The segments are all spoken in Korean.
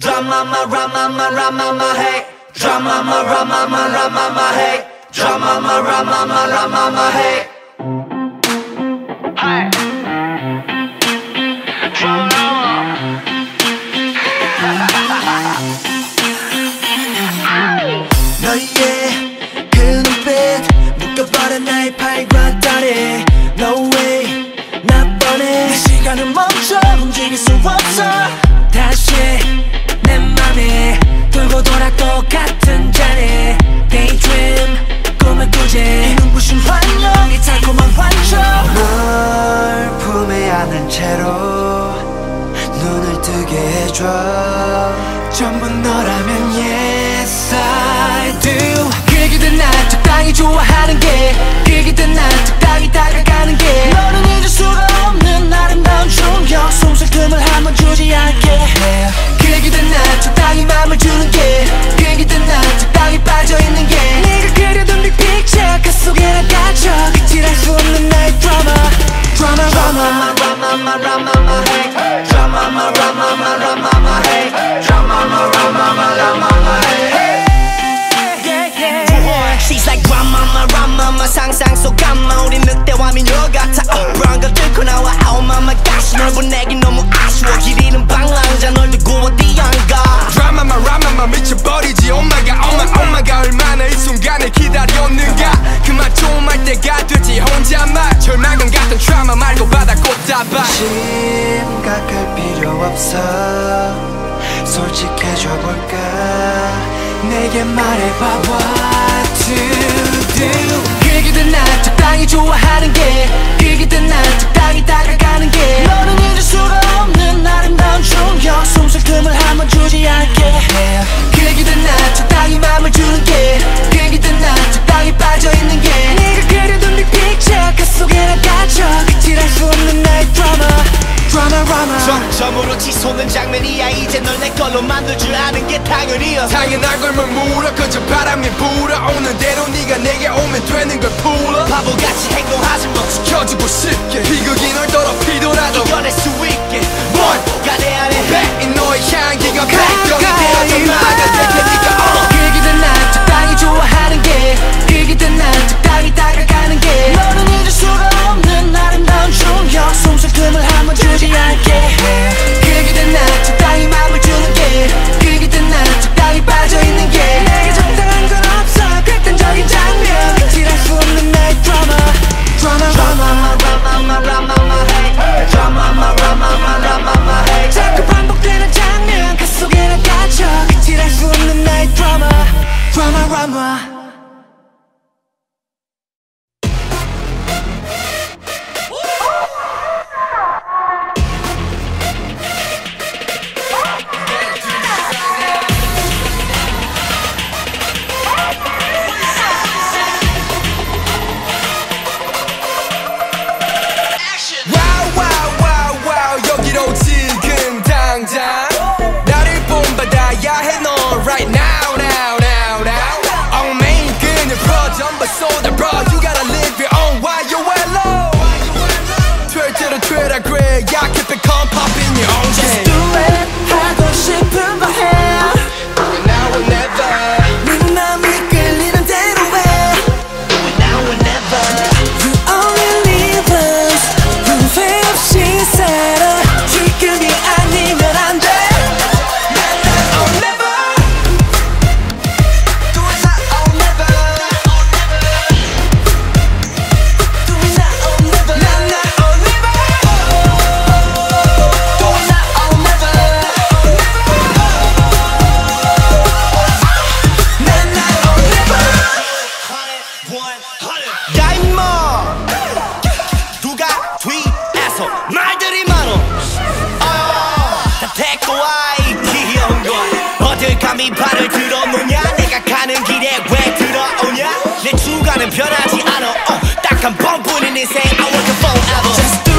Dramama, ramama, ramama, hey. Dramama, ramama, ramama, hey. Dramama, ramama, ramama, hey. Hey. Dramama. 너의 그 눈빛 묶어버린 나의 팔과 다리 No way 나 뻔해 시간은 멈춰 움직일 수 없어 다시 내 맘에 돌고 돌아 똑같은 자리 Daydream 꿈을 꾸지. 이 눈부신 환영 이 달콤한 환청 널 품에 안은 채로 눈을 뜨게 해줘. 전부 너라면 yes I do. 그기든 나 적당히 좋아하는 게 그기든 나 적당히 다가가는 게. 너는 잊을 수가 없는 아름다운 충격. 숨쉴 틈을 한번 주지 않게. 그 나 적당히 맘을 주는 게 그기든 나 적당히 빠져있는 게 네가 그려둔 빅 picture 그 속에 나 갇혀 그칠할 수 없는 나의 drama drama hey drama drama drama drama hey drama drama drama hey yeah yeah She's like grandmama grandmama 상상 속 감마 우린 늑대와 미녀 같아 어, brown 걸 뚫고 나와 oh mama gosh 널 보내긴 너무 아쉬워 길 잃은 방랑자 널 두고 어디 안 내게 말해봐. What to do? 그기든 나 적당히 좋아하는 게 그기든 나 적당히 다가가는 게. 너는 잊을 수가 없는 아름다운 충격 숨쉴 틈을 한번 주지 않게. 그기든 나 적당히 맘을 주는 게 그기든 나 적당히 빠져있는 게. 네가 그려둔 빅 picture 그 속에 나 갇혀. 그칠할 수 없는 나의 drama drama 점점으로 치솟는 장면이야 이제 널 내 걸로 만들 줄 아는 게 당연이야 당연한 걸뭘 물어 그저 바람이 불어오는 대로 네가 내게 오면 되는 걸 풀어. 바보같이 행동하지 마 지켜주고 싶게. 비극이 널 더럽히더라도 이겨낼 수 있게. 뭔가 내 안에 배 너의 향기가 되어져 가까이 테니까. 어. 그기든 나 적당히 좋아하는 게. 그기든 나 적당히 다가가는 게. 너는 잊을 수가 충격 숨쉴 틈을 한 번 주지 않게. 그기든 나 적당히 맘을 주는 게. 그기든 나 적당히 빠져있는 게. 내게 적당한 건 없어. 극단적인 장면. 그칠할 수 없는 나의 drama drama drama drama hey drama drama drama hey 자꾸 반복되는 장면. 그 속에 나 갇혀. 그칠할 수 없는 나의 drama drama 와우 감히 발을 들어놓냐? 내가 가는 길에 왜 들어오냐? 내 주관은 변하지 않아. 어, 딱한 번뿐인 인생. I want you forever Just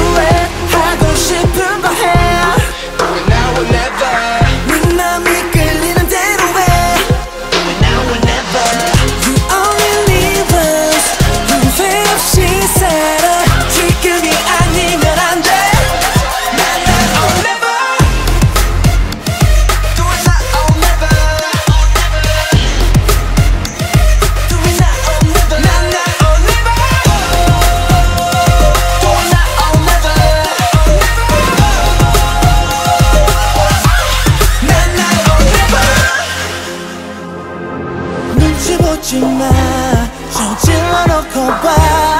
하지마. 저질러 놓고 봐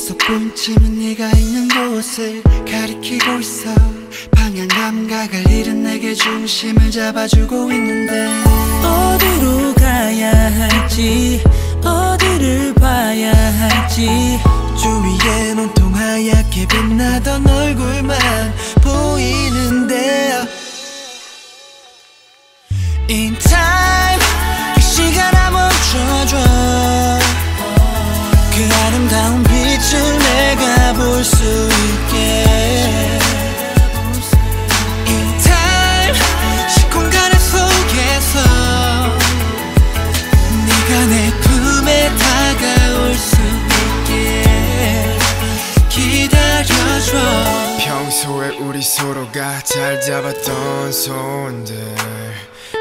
속 분침은 네가 있는 곳을 가리키고 있어. 방향 감각을 잃은 내게 중심을 잡아주고 있는데 서로가 잘 잡았던 손들.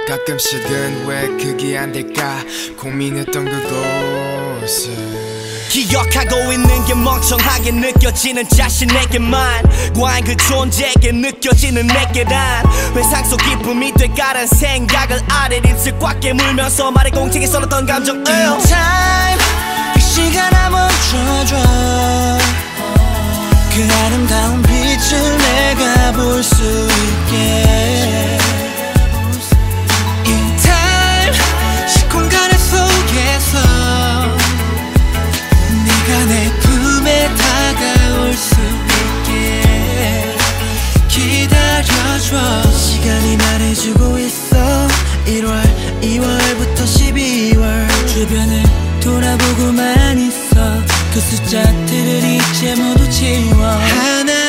가끔씩은 왜 그게 안 될까 고민했던 그곳을. 기억하고 있는 게 멍청하게 느껴지는 자신에게만. 과연 그 존재에게 느껴지는 내게란. 회상 속 기쁨이 될까란 생각을 아래 입술 꽉 깨물면서 말의 공책에 써놨던 감정을 In time 이 시간 아 멈춰줘 그 아름다운 빛을 내가 볼 수 있게. In time 시공간 속에서 네가 내 품에 다가올 수 있게. 기다려줘. 시간이 말해주고 있어. 1월 2월부터 12월 주변을 돌아보고만 있어 그 숫자들을 이제 모두 지워. 하나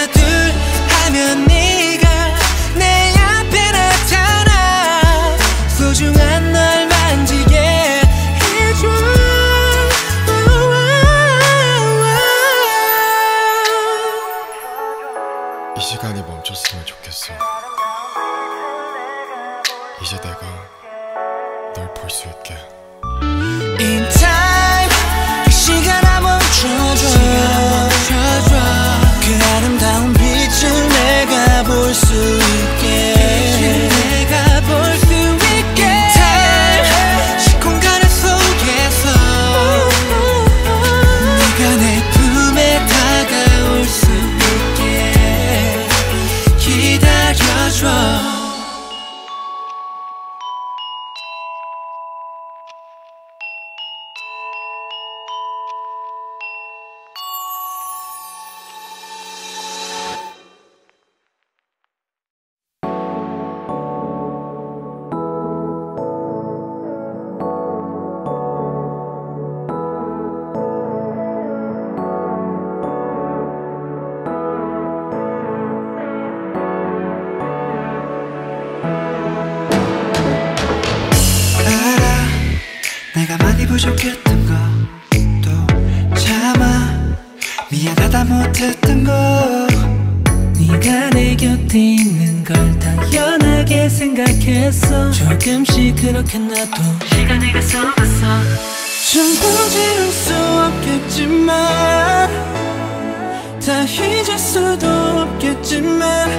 내가 많이 부족했던 것도 참아 미안하다 못했던 거. 네가 내 곁에 있는 걸 당연하게 생각했어. 조금씩 그렇게 나도 시간이 갔어갔어. 전부 지울 수 없겠지만 다 잊을 수도 없겠지만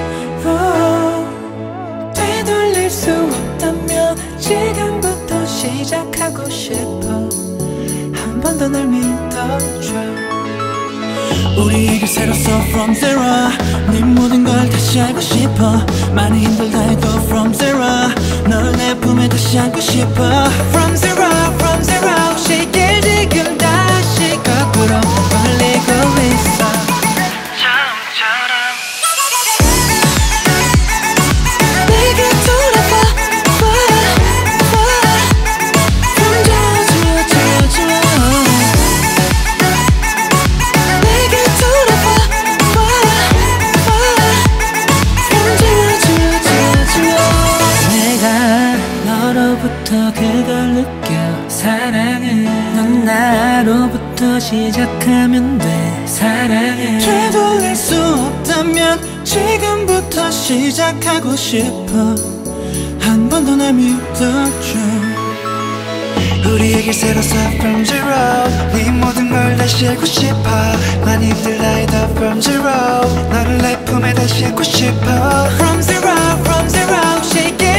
어, 되돌릴 수 없다면 지금부터 시작하고 싶어. 한 번 더 날 믿어줘. 우리에게 새로써 from zero. 네 모든 걸 다시 알고 싶어. 많이 힘들다 해도 from zero. 널 내 품에 다시 안고 싶어. From zero. 시작하면 돼 사랑해. 되돌릴 수 없다면 지금부터 시작하고 싶어. 한 번 더 날 믿어줘. 우리에게 새로 start from zero. 네 모든 걸 다시 알고 싶어. 많이 힘들다 해도 from zero. 너를 내 품에 다시 안고 싶어. From zero from zero shake it.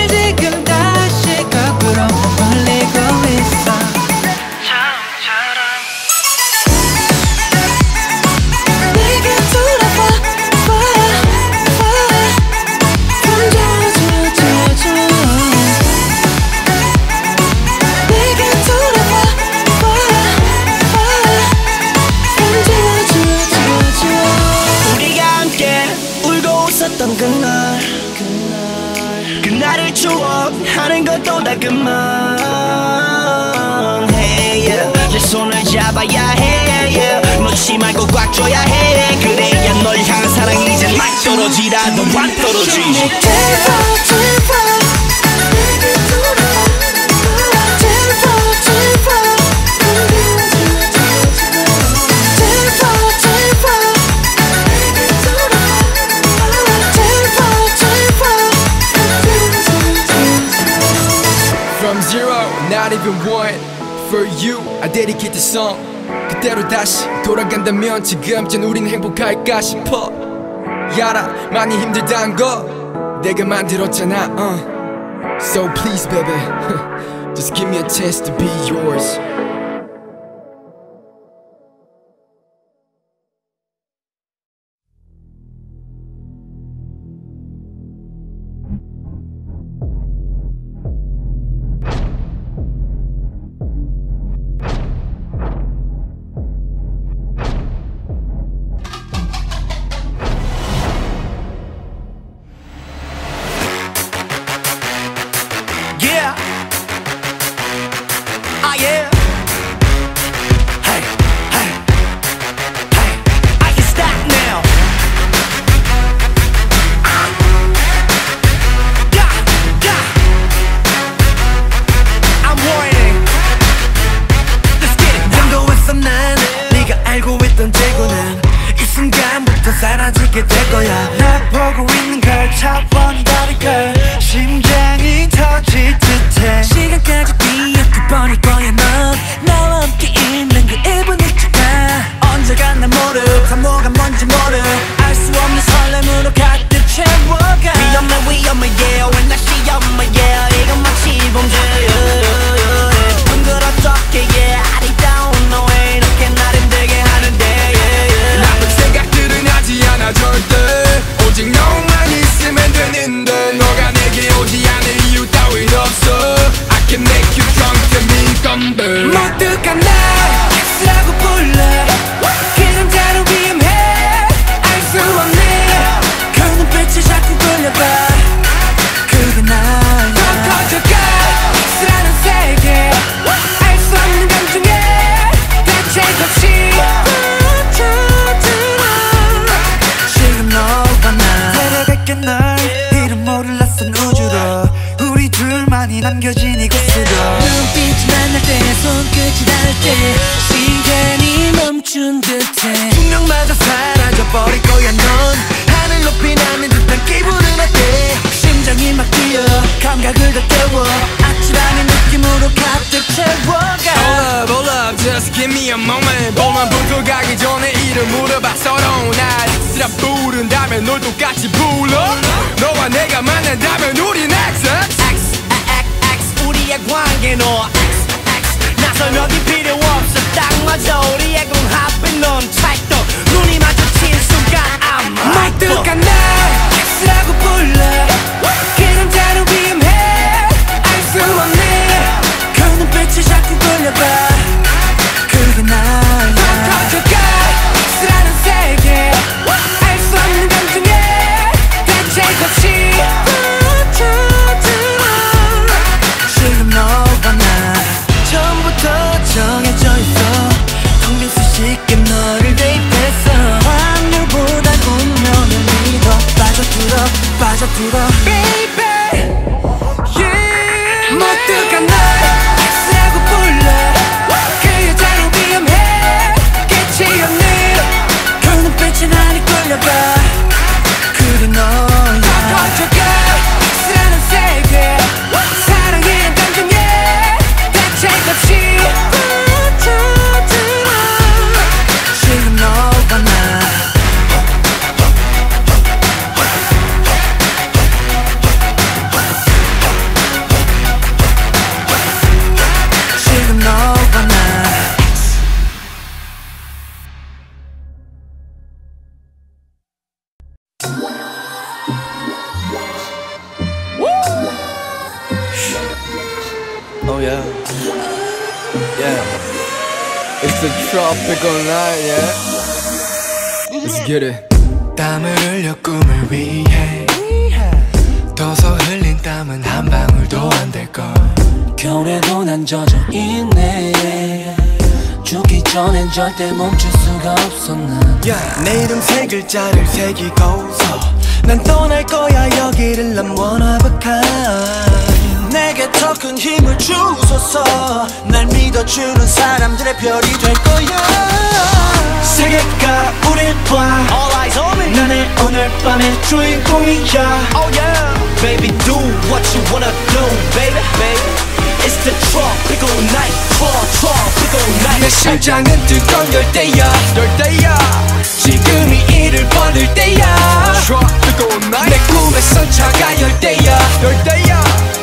잡아야 해 yeah. 놓지 말고 꽉 줘야 해 그래야 널 향한 사랑이 이제 막 떨어지라도 막 떨어지 From zero, not even one you I dedicate this song 그대로 다시 돌아간다면 지금쯤 우린 행복할까 싶어 야라 많이 힘들단 거 내가 만들었잖아 uh. So please baby Just give me a chance to be yours bertukan dah 신호 X X. 나설명이 필요 없어. 딱 맞아. 우리의 궁합은 넌 찰떡. 눈이 마주친 순간 I'm my 뜨겁네. X라고 night yeah Let's get it. 땀을 흘려 꿈을 위해. 떠서 흘린 땀은 한 방울도 안 될걸. 겨울에도 난 젖어 있네. 죽기 전엔 절대 멈출 수가 없어 난내 이름 세 글자를 새기고서 난 떠날 거야. 여기를 난 one of a kind 내게 더 큰 힘을 주소서 날 믿어주는 사람들의 별이 될 거야 세계가 우릴 봐 All eyes on me 나는 오늘 밤의 주인공이야 Oh yeah Baby do what you wanna do baby baby It's the tropical night Tro- tropical 내 night 심장은 뜨거운 열대야 열대야 지금이 이를 버릴 때야 Tropical 내 night 꿈에선 차가 열대야 열대야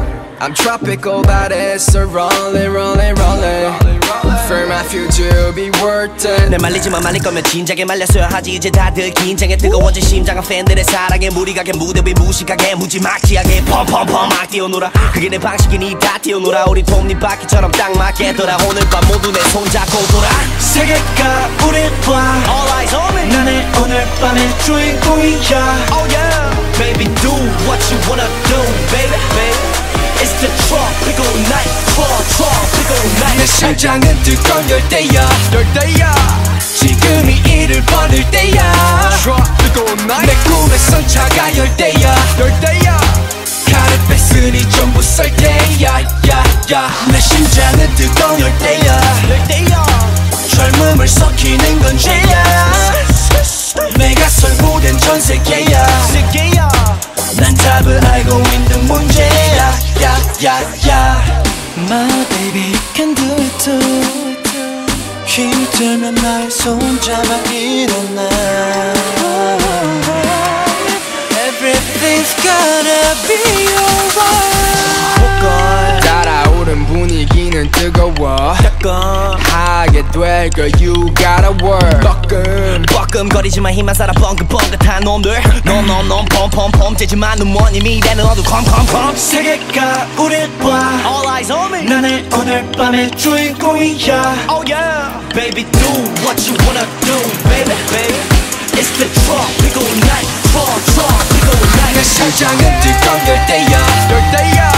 I'm tropical, but it's a rollin', rollin', rollin'. For my future, be worth it. 내 말리지만 말릴 거면 진작에 말렸어야 하지. 이제 다들 긴장에 뜨거워진 심장은 팬들의 사랑에 무리가 게. 무대 위 무식하게 무지막지하게. 펌펌펌 막 뛰어놀아. 그게 내 방식이니 다 뛰어놀아. 우리 톱니바퀴처럼 딱 맞게 돌아 오늘 밤 모두 내 손 잡고 돌아. 세계가 우릴 봐 All eyes on me. 나는 오늘 밤의 주인공이야. Oh yeah. Baby do what you wanna do Baby baby It's the tropical night Tro- Tropical 내 night 심장은 뜨거운 열대야 열대야 지금이 이를 버릴 때야 Tropical 내 night 꿈에선 차가 열대야 열대야 칼을 뺐으니 전부 썰 때야 야야 야야야 My baby can do it too 힘이 들면 날 손잡아 일어나 Everything's gonna be alright 달아오른 분위기는 뜨거워 하게 될걸 You gotta work 뻐끔 뻐끔거리지만 힘만 살아 뻥긋뻥긋한 놈들 놈놈놈 펌펌펌 째지만 눈먼 이미 되는 어두 컴컴컴 세계가 우릴 봐 All eyes on me 나는 오늘 밤의 주인공이야 Oh yeah Baby do what you wanna do Baby baby It's the tropical night Tro- Tropical 내 night 심장은 뜨거운 열대야 열대야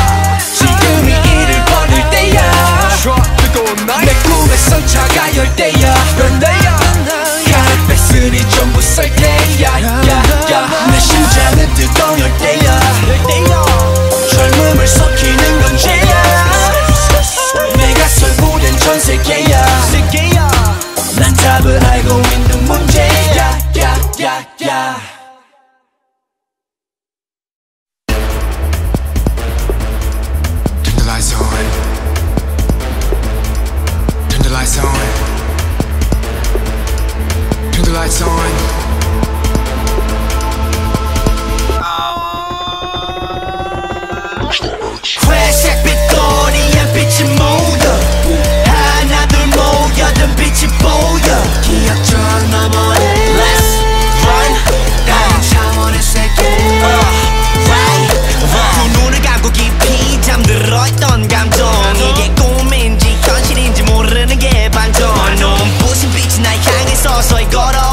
지금이 이를 버릴 때야 Tropical 내 night 꿈에선 차가 열대야 열대야 뺐으니 전부 썰 때야 야야. 내 심장은 뜨거운 열대야. 젊음을 섞이는 향해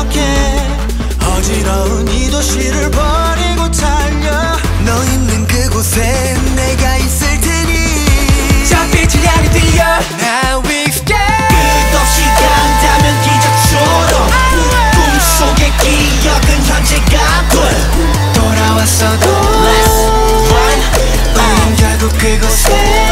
어떻게 어지러운 이 도시를 버리고 달려. 너 있는 그곳에 내가 있을 테니. 장빛이 향이 뛰어. Now we escape 끝없이 간다면 기적처럼 꿈속의 기억은 현재가 돼 돌아왔어도. Let's run 우 어, 결국 그곳에